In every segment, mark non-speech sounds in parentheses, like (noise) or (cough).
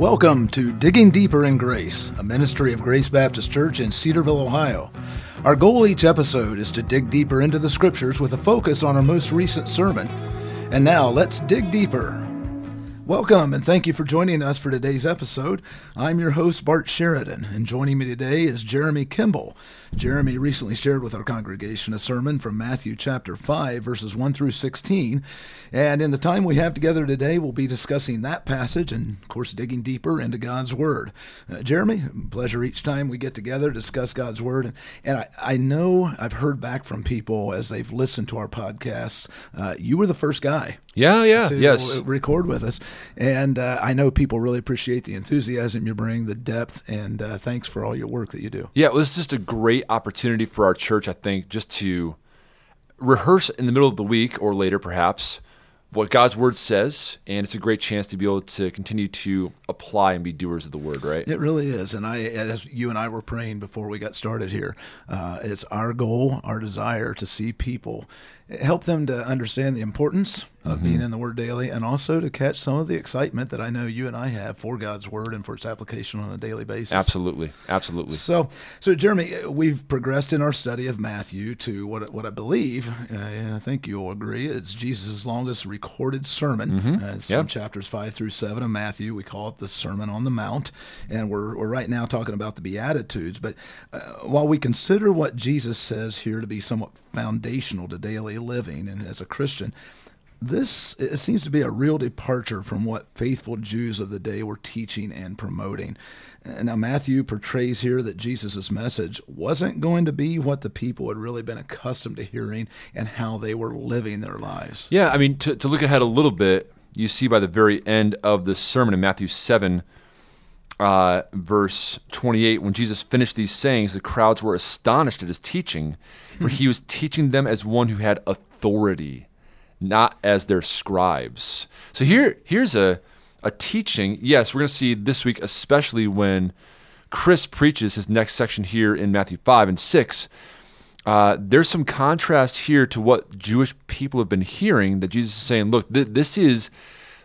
Welcome to Digging Deeper in Grace, a ministry of Grace Baptist Church in Cedarville, Ohio. Our goal each episode is to dig deeper into the scriptures with a focus on our most recent sermon. And now let's dig deeper. Welcome and thank you for joining us for today's episode. I'm your host, Bart Sheridan, and joining me today is Jeremy Kimble. Jeremy recently shared with our congregation a sermon from Matthew chapter 5, verses 1 through 16. And in the time we have together today, we'll be discussing that passage and, of course, digging deeper into God's Word. Uh, Jeremy, pleasure each time we get together to discuss God's Word. And, and I, I know I've heard back from people as they've listened to our podcasts. Uh, you were the first guy. Yeah, yeah, yes. record with us. And uh, I know people really appreciate the enthusiasm you bring, the depth, and uh, thanks for all your work that you do. Yeah, well, this is just a great opportunity for our church, I think, just to rehearse in the middle of the week or later, perhaps, what God's word says, and it's a great chance to be able to continue to apply and be doers of the word, right? It really is. And I, as you and I were praying before we got started here, uh, it's our goal, our desire to see people help them to understand the importance of mm-hmm. being in the Word daily, and also to catch some of the excitement that I know you and I have for God's Word and for its application on a daily basis. Absolutely, absolutely. So, so Jeremy, we've progressed in our study of Matthew to what what I believe, uh, and I think you'll agree, it's Jesus' longest recorded sermon. Mm-hmm. Uh, it's yep. from chapters five through seven of Matthew. We call it the Sermon on the Mount, and we're we're right now talking about the Beatitudes. But uh, while we consider what Jesus says here to be somewhat foundational to daily living and as a Christian, this it seems to be a real departure from what faithful Jews of the day were teaching and promoting. Now, Matthew portrays here that Jesus' message wasn't going to be what the people had really been accustomed to hearing and how they were living their lives. Yeah, I mean, to, to look ahead a little bit, you see by the very end of the sermon in Matthew 7, uh, verse 28, when Jesus finished these sayings, the crowds were astonished at his teaching, for he was teaching them as one who had authority, not as their scribes. So here, here's a, a teaching. Yes, we're going to see this week, especially when Chris preaches his next section here in Matthew 5 and 6. Uh, there's some contrast here to what Jewish people have been hearing that Jesus is saying, look, th- this is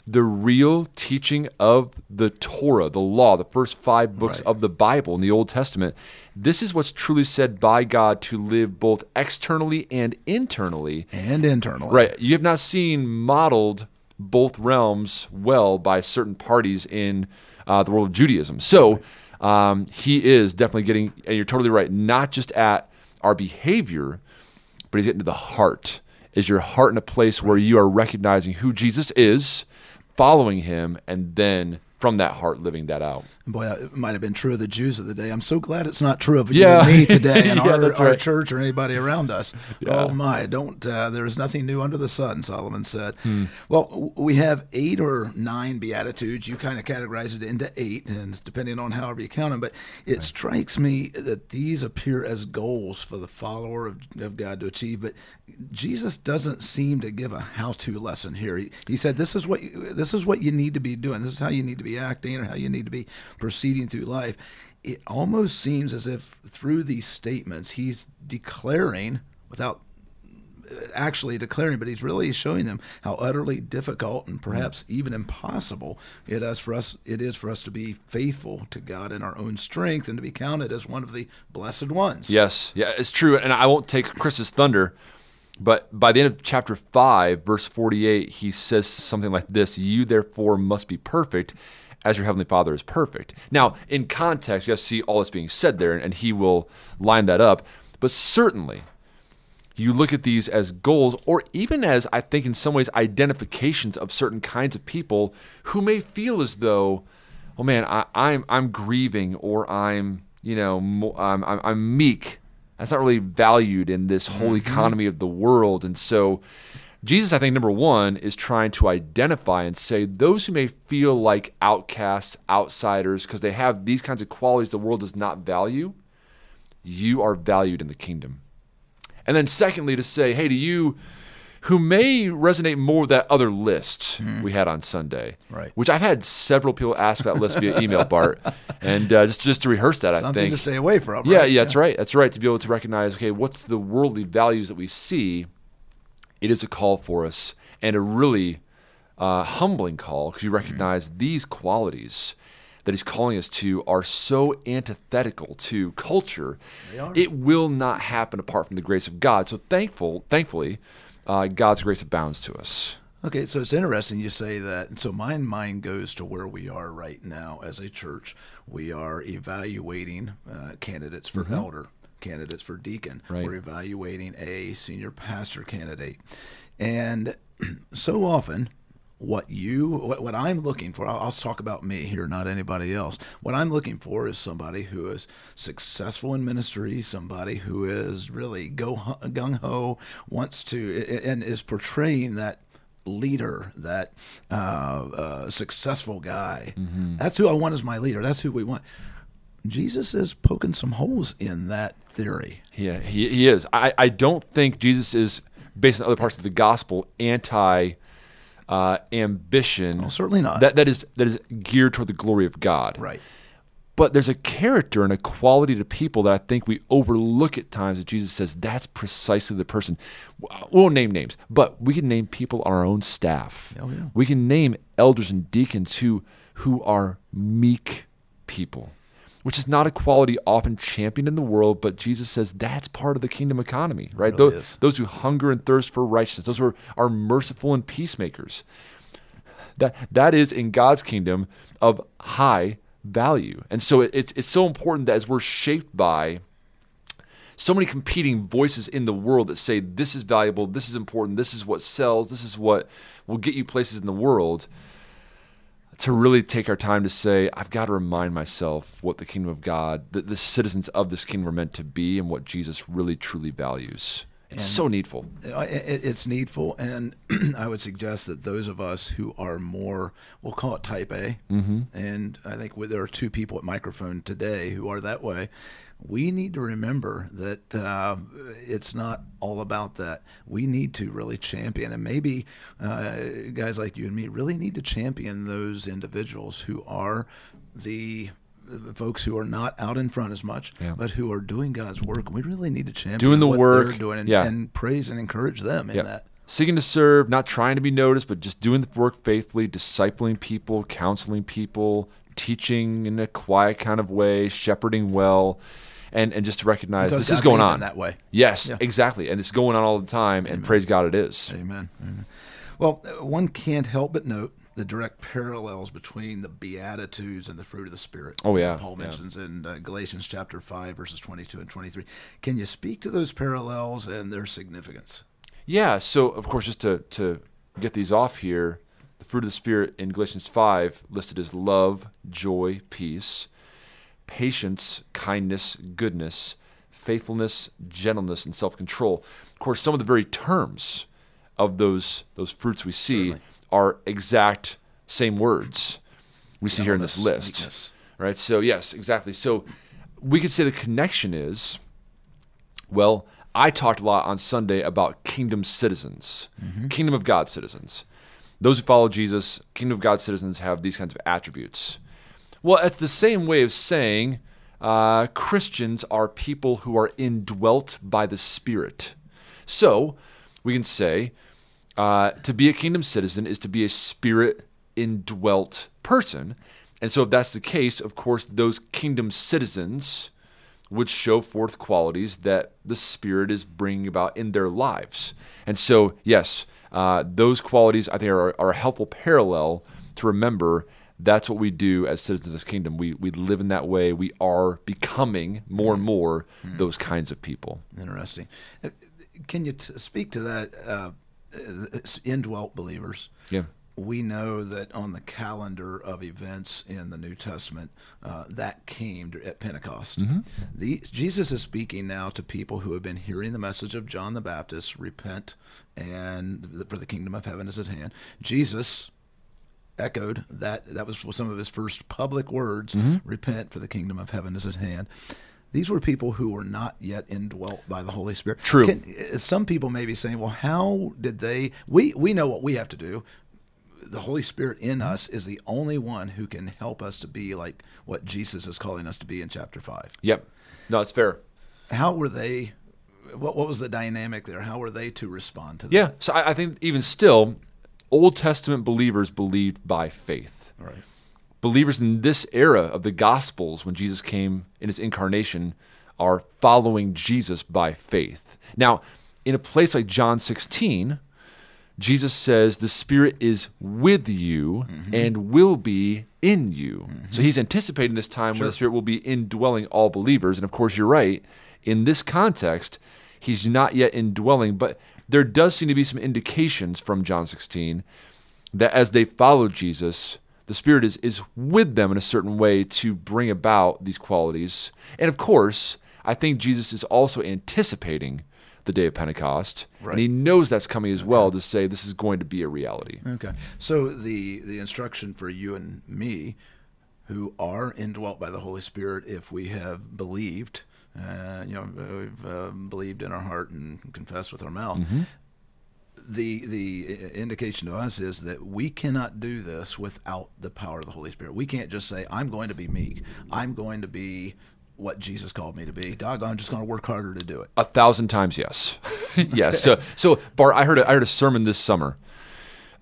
the real teaching of the Torah, the law, the first five books right. of the Bible in the Old Testament. This is what's truly said by God to live both externally and internally. And internally. Right. You have not seen modeled both realms well by certain parties in uh, the world of Judaism. So um, he is definitely getting, and you're totally right, not just at our behavior, but he's getting to the heart. Is your heart in a place where you are recognizing who Jesus is? following him and then from that heart living that out. Boy, it might have been true of the Jews of the day. I'm so glad it's not true of you and me (laughs) today and yeah, our, right. our, church or anybody around us. Yeah. Oh my, don't. Uh, there is nothing new under the sun, Solomon said. Hmm. Well, we have eight or nine beatitudes. You kind of categorize it into eight, and depending on however you count them. But it right. strikes me that these appear as goals for the follower of, of God to achieve. But Jesus doesn't seem to give a how-to lesson here. He, he said, "This is what you, this is what you need to be doing. This is how you need to be acting, or how you need to be." proceeding through life, it almost seems as if through these statements he's declaring without actually declaring, but he's really showing them how utterly difficult and perhaps mm. even impossible it is for us it is for us to be faithful to God in our own strength and to be counted as one of the blessed ones. Yes, yeah, it's true, and I won't take Chris's thunder. But by the end of chapter 5, verse 48, he says something like this You therefore must be perfect as your heavenly Father is perfect. Now, in context, you have to see all this being said there, and he will line that up. But certainly, you look at these as goals, or even as, I think, in some ways, identifications of certain kinds of people who may feel as though, oh man, I, am I'm, I'm grieving, or I'm, you know, I'm, I'm, I'm meek. That's not really valued in this whole mm-hmm. economy of the world. And so, Jesus, I think, number one, is trying to identify and say those who may feel like outcasts, outsiders, because they have these kinds of qualities the world does not value, you are valued in the kingdom. And then, secondly, to say, hey, do you who may resonate more with that other list mm. we had on Sunday, right? Which I've had several people ask that list via email, (laughs) Bart, and uh, just just to rehearse that, Something I think to stay away from. Right? Yeah, yeah, that's right. That's right. To be able to recognize, okay, what's the worldly values that we see it is a call for us and a really uh, humbling call because you recognize mm-hmm. these qualities. that he's calling us to are so antithetical to culture. It will not happen apart from the grace of God. So thankful, thankfully, uh, God's grace abounds to us. Okay, so it's interesting you say that. So my mind goes to where we are right now as a church. We are evaluating uh, candidates for mm-hmm. elder, candidates for deacon. Right. We're evaluating a senior pastor candidate, and (clears throat) so often what you what, what i'm looking for I'll, I'll, talk about me here not anybody else. What i'm looking for is somebody who is successful in ministry somebody who is really go gung-ho wants to and is portraying that leader that uh, uh, successful guy. Mm-hmm. that's who i want as my leader. That's who we want. Jesus is poking some holes in that theory. Yeah he, he is. I, I don't think jesus is based on other parts of the gospel anti uh, ambition. Well, certainly not. That that is that is geared toward the glory of God. Right. But there's a character and a quality to people that I think we overlook at times that Jesus says that's precisely the person. We won't name names, but we can name people on our own staff. Oh, yeah. We can name elders and deacons who who are meek people which is not a quality often championed in the world, but Jesus says that's part of the kingdom economy, right? Really those, those, who hunger and thirst for righteousness, those who are, are merciful and peacemakers. That, that is in God's kingdom of high value. And so it, it's, it's so important that as we're shaped by so many competing voices in the world that say this is valuable, this is important, this is what sells, this is what will get you places in the world to really take our time to say, I've got to remind myself what the kingdom of God, that the citizens of this kingdom are meant to be, and what Jesus really truly values. It's and so needful. It's needful, and (clears throat) I would suggest that those of us who are more, we'll call it Type A, mm-hmm. and I think there are two people at microphone today who are that way we need to remember that uh, it's not all about that. We need to really champion, and maybe uh, guys like you and me really need to champion those individuals who are the folks who are not out in front as much, yeah. but who are doing God's work. We really need to champion doing the work, doing, and, yeah. and, praise and encourage them in that. Seeking to serve, not trying to be noticed, but just doing the work faithfully, discipling people, counseling people, teaching in a quiet kind of way, shepherding well and and just to recognize this is going on that way. Yes, yeah. exactly, and it's going on all the time, and Amen. praise God, it is. Amen. Amen. Well, one can't help but note the direct parallels between the Beatitudes and the fruit of the Spirit. Oh, yeah. Paul mentions yeah. in uh, Galatians chapter 5, verses 22 and 23. Can you speak to those parallels and their significance? Yeah. So, of course, just to, to get these off here, fruit of the Spirit in Galatians 5 listed as love, joy, peace patience, kindness, goodness, faithfulness, gentleness, and self control. Of course, some of the very terms of those, those fruits we see Certainly. are exact same words we see here in this list. Weakness. Right? So, yes, exactly. So, we could say the connection is well, I talked a lot on Sunday about kingdom citizens, mm-hmm. kingdom of God citizens. Those who follow Jesus, kingdom of God citizens have these kinds of attributes. Well, it's the same way of saying uh, Christians are people who are indwelt by the Spirit. So we can say uh, to be a kingdom citizen is to be a spirit indwelt person. And so, if that's the case, of course, those kingdom citizens would show forth qualities that the Spirit is bringing about in their lives. And so, yes, uh, those qualities I think are, are a helpful parallel to remember that's what we do as citizens of this kingdom. We we live in that way. We are becoming more and more mm-hmm. those kinds of people. Interesting. Uh, can you t- speak to that? Uh, indwelt believers. Yeah. We know that on the calendar of events in the New Testament, uh, that came at Pentecost. Mm-hmm. The, Jesus is speaking now to people who have been hearing the message of John the Baptist repent, and for the kingdom of heaven is at hand. Jesus echoed that that was some of his first public words mm-hmm. repent for the kingdom of heaven is at hand these were people who were not yet indwelt by the holy spirit true Can, uh, some people may be saying well how did they we we know what we have to do the holy spirit in us is the only one who can help us to be like what jesus is calling us to be in chapter 5 yep no it's fair how were they what, what was the dynamic there how were they to respond to that yeah so I, I think even still Old Testament believers believed by faith. Right. believers in this era of the Gospels, when Jesus came in his incarnation, are following Jesus by faith. Now, in a place like John 16, Jesus says the Spirit is with you mm-hmm. and will be in you. Mm-hmm. So he's anticipating this time sure. when the Spirit will be indwelling all believers. And of course, you're right. In this context, he's not yet indwelling, but there does seem to be some indications from John 16 that as they follow Jesus, the Spirit is, is with them in a certain way to bring about these qualities. And of course, I think Jesus is also anticipating the day of Pentecost, right. and he knows that's coming as well to say this is going to be a reality. Okay, so the the instruction for you and me, who are indwelt by the Holy Spirit, if we have believed, uh, you know, we've uh, believed in our heart and confessed with our mouth. Mm-hmm the the indication to us is that we cannot do this without the power of the Holy Spirit. We can't just say, "I'm going to be meek. I'm going to be what Jesus called me to be. Doggone, I'm just going to work harder to do it." A thousand times, yes, (laughs) yes. So, so Bart, I heard a, I heard a sermon this summer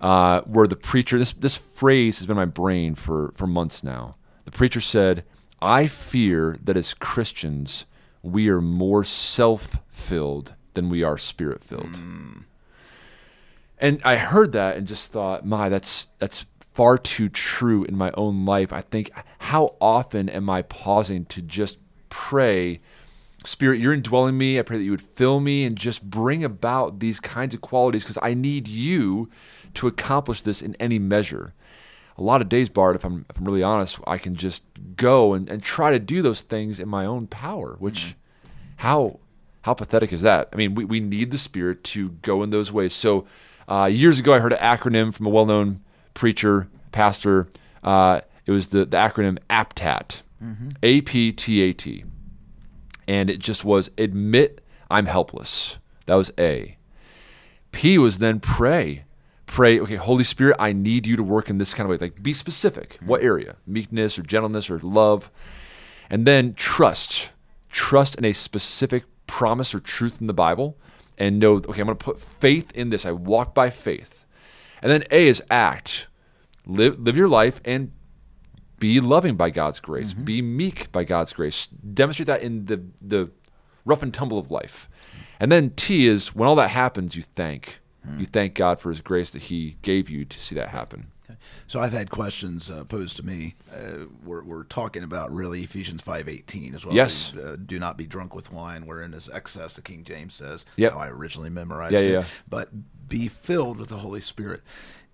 uh, where the preacher this this phrase has been in my brain for for months now. The preacher said, "I fear that as Christians." We are more self filled than we are spirit filled. Mm. And I heard that and just thought, my, that's that's far too true in my own life. I think how often am I pausing to just pray, Spirit, you're indwelling me. I pray that you would fill me and just bring about these kinds of qualities because I need you to accomplish this in any measure. A lot of days, Bart, if I'm, if I'm really honest, I can just go and, and try to do those things in my own power, which mm-hmm. how how pathetic is that? I mean, we, we need the Spirit to go in those ways. So uh, years ago, I heard an acronym from a well known preacher, pastor. Uh, it was the, the acronym APTAT, mm-hmm. A P T A T. And it just was admit I'm helpless. That was A. P was then pray. Pray, okay, Holy Spirit, I need you to work in this kind of way. Like, be specific. Mm-hmm. What area? Meekness or gentleness or love. And then trust. Trust in a specific promise or truth in the Bible and know, okay, I'm going to put faith in this. I walk by faith. And then A is act. Live, live your life and be loving by God's grace. Mm-hmm. Be meek by God's grace. Demonstrate that in the, the rough and tumble of life. And then T is when all that happens, you thank. Mm. You thank God for his grace that he gave you to see that happen. Okay. So I've had questions uh, posed to me. Uh, we're, we're talking about really Ephesians five eighteen as well. Yes. Uh, do not be drunk with wine, wherein is excess. The King James says. Yeah. I originally memorized yeah, it. Yeah. But be filled with the Holy Spirit.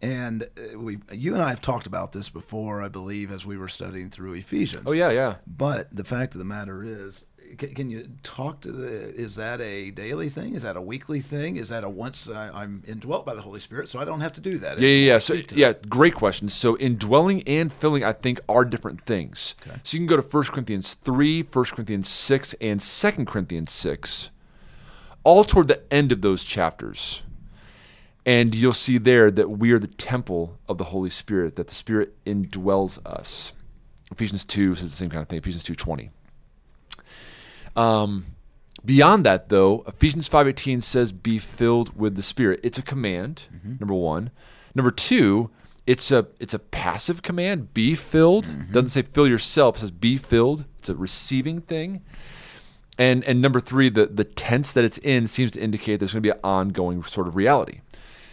And uh, we, you and I have talked about this before, I believe, as we were studying through Ephesians. Oh yeah, yeah. But the fact of the matter is, can, can, you talk to the? Is that a daily thing? Is that a weekly thing? Is that a once I, am indwelt by the Holy Spirit, so I don't have to do that? Yeah, yeah. yeah. So yeah, great question. So indwelling and filling, I think, are different things. Okay. So you can go to 1 Corinthians 3, 1 Corinthians 6, and 2 Corinthians 6, all toward the end of those chapters. And you'll see there that we are the temple of the Holy Spirit, that the Spirit indwells us. Ephesians 2 says the same kind of thing, Ephesians 2.20. Um, beyond that, though, Ephesians 5.18 says, be filled with the Spirit. It's a command, mm-hmm. number one. Number two, it's a it's a passive command, be filled. Mm-hmm. Doesn't say fill yourself, it says be filled. It's a receiving thing. And and number three, the, the tense that it's in seems to indicate there's going to be an ongoing sort of reality.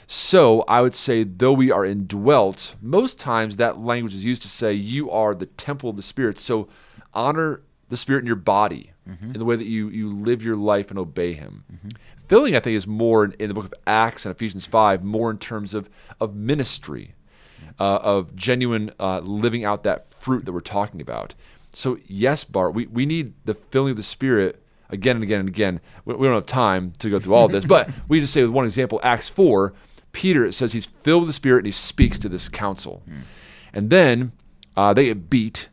So I would say, though we are indwelt, most times that language is used to say you are the temple of the Spirit. So honor the Spirit in your body, mm-hmm. in the way that you you live your life and obey Him. Mm-hmm. Filling, I think, is more in, in, the book of Acts and Ephesians five, more in terms of of ministry, uh, of genuine uh, living out that fruit that we're talking about. So yes, Bart, we we need the filling of the Spirit again and again and again. We, we don't have time to go through all of this, (laughs) but we just say with one example, Acts four. Peter, it says he's filled with the Spirit and he speaks to this council. Mm. And then uh, they get beat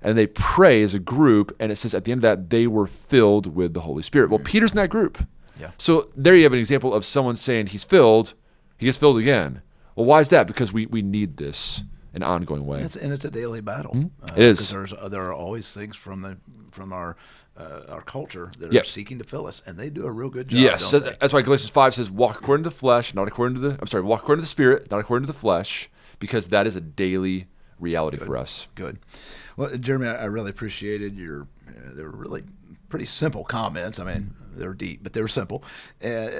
and they pray as a group, and it says at the end of that they were filled with the Holy Spirit. Well, mm. Peter's in that group. Yeah. So there you have an example of someone saying he's filled, he gets filled again. Well, why is that? Because we, we need this in an ongoing way. And it's, and it's a daily battle. Mm-hmm. Uh, it is. There's, uh, there are always things from the from our uh, our culture that are seeking to fill us, and they do a real good job. Yes, so that's why Galatians five says, "Walk according to the flesh, not according to the." I'm sorry, walk according to the spirit, not according to the flesh, because that is a daily reality Good. for us. Good. Well, Jeremy, I really appreciated your. Uh, they were really pretty simple comments. I mean, they're deep, but they're simple. Uh,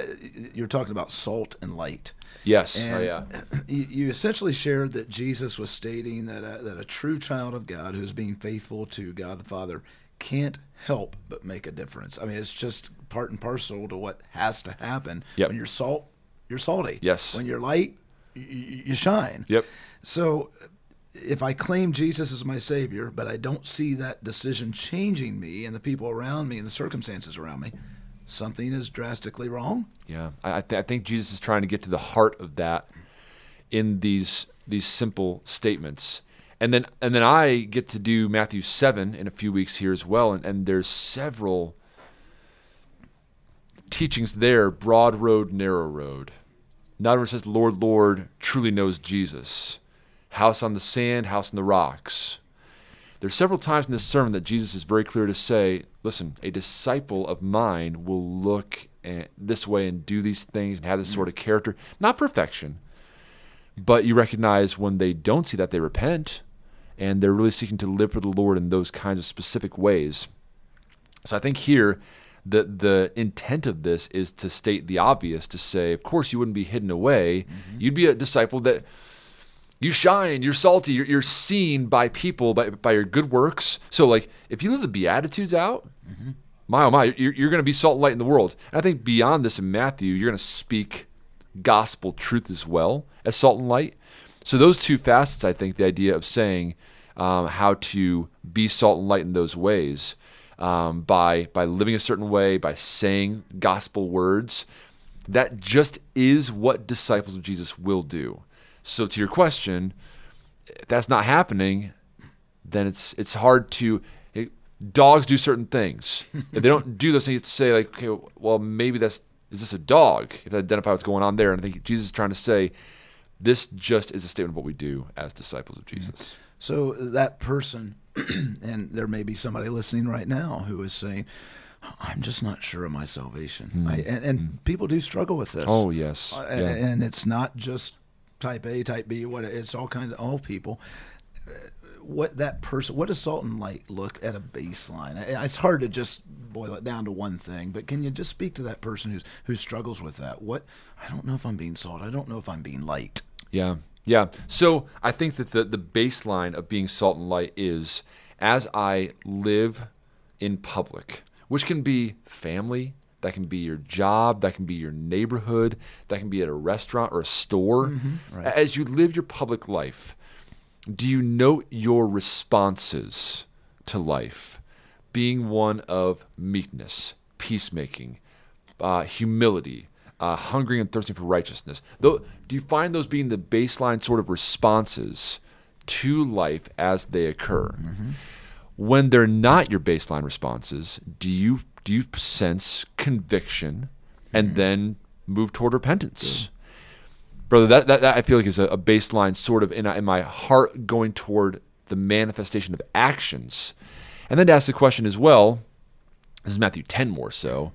you're talking about salt and light. Yes. And oh, yeah. (clears throat) You, you essentially shared that Jesus was stating that a, that a true child of God who's being faithful to God the Father can't help but make a difference. I mean, it's just part and parcel to what has to happen. Yep. When you're salt, you're salty. Yes. When you're light, you, you shine. Yep. So if I claim Jesus as my Savior, but I don't see that decision changing me and the people around me and the circumstances around me, something is drastically wrong. Yeah, I, th- I think Jesus is trying to get to the heart of that in these these simple statements, and then and then I get to do Matthew seven in a few weeks here as well, and, and there's several teachings there: broad road, narrow road. Not everyone says, "Lord, Lord," truly knows Jesus. House on the sand, house on the rocks. There's several times in this sermon that Jesus is very clear to say, listen, a disciple of mine will look this way and do these things and have this sort of character. Not perfection, but you recognize when they don't see that, they repent and they're really seeking to live for the Lord in those kinds of specific ways. So I think here, the the intent of this is to state the obvious, to say, of course, you wouldn't be hidden away. Mm-hmm. You'd be a disciple that you shine, you're salty, you're, you're seen by people by, by your good works. So, like, if you live the Beatitudes out, mm-hmm. my oh my, you're, you're going to be salt and light in the world. And I think beyond this in Matthew, you're going to speak gospel truth as well as salt and light. So, those two facets, I think, the idea of saying um, how to be salt and light in those ways um, by, by living a certain way, by saying gospel words, that just is what disciples of Jesus will do. So to your question, if that's not happening, then it's it's hard to. It, dogs do certain things. (laughs) if they don't do those things, you have to say like, okay, well maybe that's is this a dog? If I identify what's going on there. And I think Jesus is trying to say, this just is a statement of what we do as disciples of Jesus. So that person, (clears throat) and there may be somebody listening right now who is saying. I'm just not sure of my salvation, mm. I, and, and mm. people do struggle with this. Oh yes, uh, yeah. and it's not just type A, type B, what it's all kinds of all people. Uh, what that person, what does Salt and Light look at a baseline? It's hard to just boil it down to one thing, but can you just speak to that person who's who struggles with that? What I don't know if I'm being salt. I don't know if I'm being light. Yeah, yeah. So I think that the the baseline of being salt and light is as I live in public, which can be family, that can be your job. That can be your neighborhood. That can be at a restaurant or a store. Mm-hmm. Right. As you live your public life, do you note your responses to life being one of meekness, peacemaking, uh, humility, uh, hungering and thirsting for righteousness? Though, do you find those being the baseline sort of responses to life as they occur? Mm-hmm. When they're not your baseline responses, do you do you sense conviction and mm-hmm. then move toward repentance? Brother, that, that, that, I feel like is a, a baseline sort of in, in my heart going toward the manifestation of actions. And then to ask the question as well, this is Matthew 10 more so,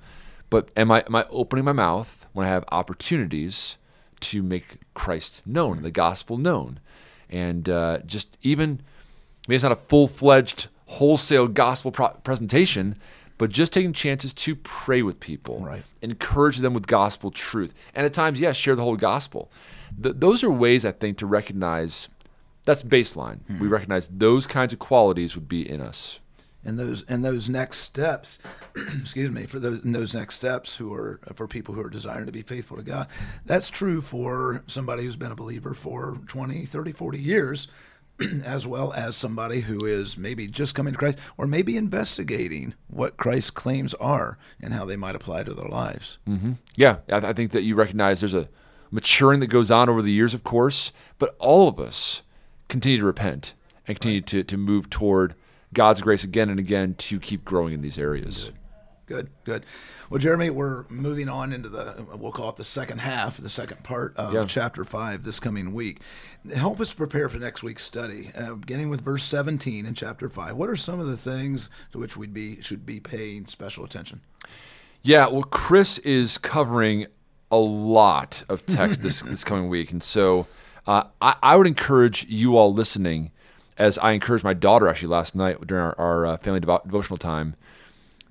but am I, am I opening my mouth when I have opportunities to make Christ known, the gospel known? And uh, just even, maybe it's not a full fledged wholesale gospel pro- presentation, but just taking chances to pray with people, right. encourage them with gospel truth, and at times, yes, share the whole gospel. those are ways I think to recognize that's baseline. Hmm. We recognize those kinds of qualities would be in us. And those and those next steps, (clears throat) excuse me, for those those next steps who are for people who are desiring to be faithful to God. That's true for somebody who's been a believer for 20, 30, 40 years (clears throat) as well as somebody who is maybe just coming to Christ or maybe investigating what Christ's claims are and how they might apply to their lives. Mm-hmm. Yeah, I, th- I think that you recognize there's a maturing that goes on over the years, of course, but all of us continue to repent and continue right. to, to move toward God's grace again and again to keep growing in these areas. Good. Good. Well, Jeremy, we're moving on into the, we'll call it the second half, the second part of yeah. chapter five this coming week. Help us prepare for next week's study, uh, beginning with verse 17 in chapter five. What are some of the things to which we'd be, should be paying special attention? Yeah, well, Chris is covering a lot of text this, (laughs) this coming week. And so uh, I, I would encourage you all listening as I encouraged my daughter actually last night during our, our uh, family devotional time,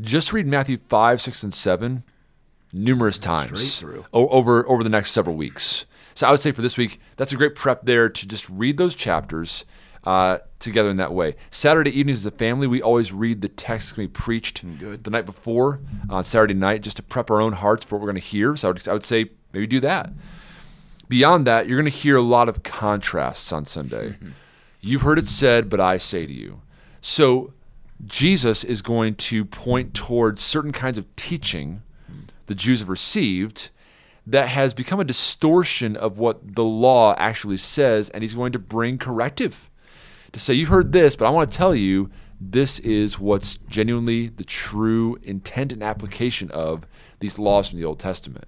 just read Matthew 5, 6, and 7 numerous times over, over the next several weeks. So I would say for this week, that's a great prep there to just read those chapters uh, together in that way. Saturday evenings as a family, we always read the text we preached mm, Good. the night before on Saturday night just to prep our own hearts for what we're going to hear. So I would, I would say maybe do that. Beyond that, you're going to hear a lot of contrasts on Sunday. You've heard it said, but I say to you. So Jesus is going to point towards certain kinds of teaching the Jews have received that has become a distortion of what the law actually says, and he's going to bring corrective to say, You've heard this, but I want to tell you this is what's genuinely the true intent and application of these laws from the Old Testament.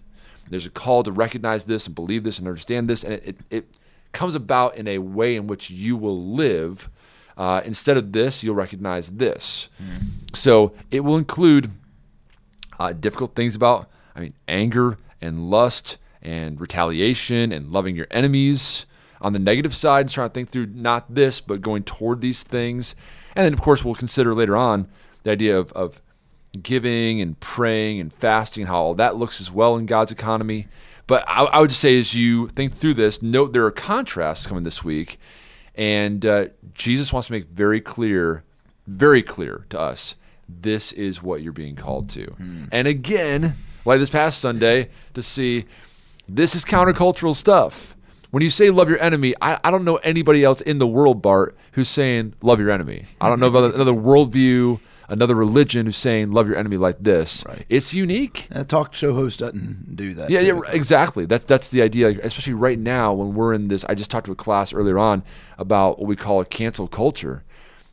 There's a call to recognize this and believe this and understand this, and it, it, it comes about in a way in which you will live. Uh, instead of this, you'll recognize this. Mm. So it will include uh, difficult things about, I mean, anger and lust and retaliation and loving your enemies. On the negative side, and trying to think through not this, but going toward these things. And then, of course, we'll consider later on the idea of, of giving and praying and fasting, how all that looks as well in God's economy. But I, I would say, as you think through this, note there are contrasts coming this week. And uh, Jesus wants to make very clear, very clear to us this is what you're being called to. Hmm. And again, like this past Sunday, to see this is countercultural stuff. When you say love your enemy, I, I don't know anybody else in the world, Bart, who's saying love your enemy. I don't know about (laughs) another worldview, another religion who's saying love your enemy like this. Right. It's unique. A talk show host doesn't do that. Yeah, yeah, exactly. That's that's the idea. Especially right now when we're in this. I just talked to a class earlier on about what we call a cancel culture.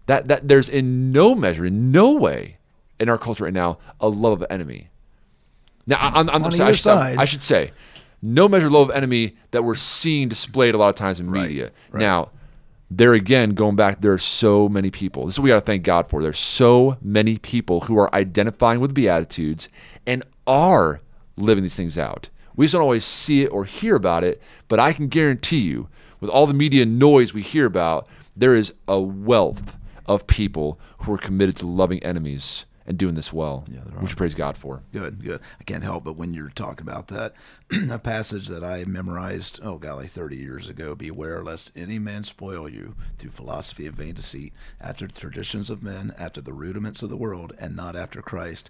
That that there's in no measure, in no way, in our culture right now, a love of enemy. Now, on, on, on the, other side, I should say, no measure love of enemy that we're seeing displayed a lot of times in media. Right. Now, there again, going back, there are so many people. This is what we got to thank God for. There's so many people who are identifying with Beatitudes and are living these things out. We just don't always see it or hear about it, but I can guarantee you, with all the media noise we hear about, there is a wealth of people who are committed to loving enemies and doing this well, yeah, which praise God for. Good, good. I can't help but when you're talking about that, (clears throat) a passage that I memorized, oh golly, 30 years ago, beware lest any man spoil you through philosophy of vain deceit, after the traditions of men, after the rudiments of the world, and not after Christ.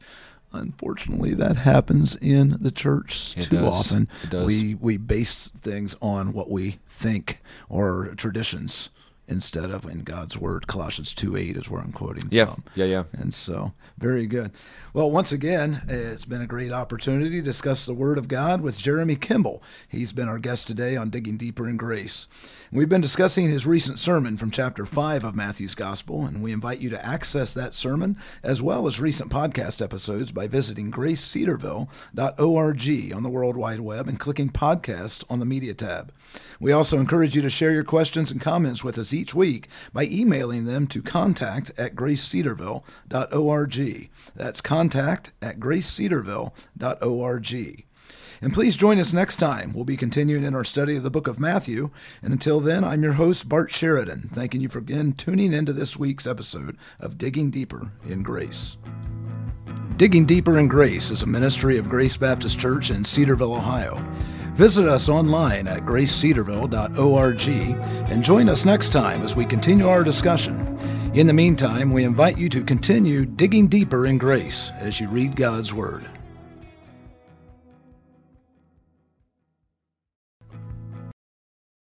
Unfortunately, that happens in the church it too does. often. It does. We we base things on what we think or traditions instead of in God's word. Colossians 2 8 is where I'm quoting yeah. from. Yeah, yeah. And so, very good. Well, once again, it's been a great opportunity to discuss the Word of God with Jeremy Kimble. He's been our guest today on Digging Deeper in Grace. We've been discussing his recent sermon from chapter 5 of Matthew's Gospel, and we invite you to access that sermon as well as recent podcast episodes by visiting gracecedarville.org on the World Wide Web and clicking podcast on the Media tab. We also encourage you to share your questions and comments with us each week by emailing them to contact at gracecedarville.org. That's contact at gracecedarville.org. And please join us next time. We'll be continuing in our study of the book of Matthew. And until then, I'm your host, Bart Sheridan, thanking you for again tuning into this week's episode of Digging Deeper in Grace. Digging Deeper in Grace is a ministry of Grace Baptist Church in Cedarville, Ohio. Visit us online at gracecedarville.org and join us next time as we continue our discussion. In the meantime, we invite you to continue digging deeper in grace as you read God's Word.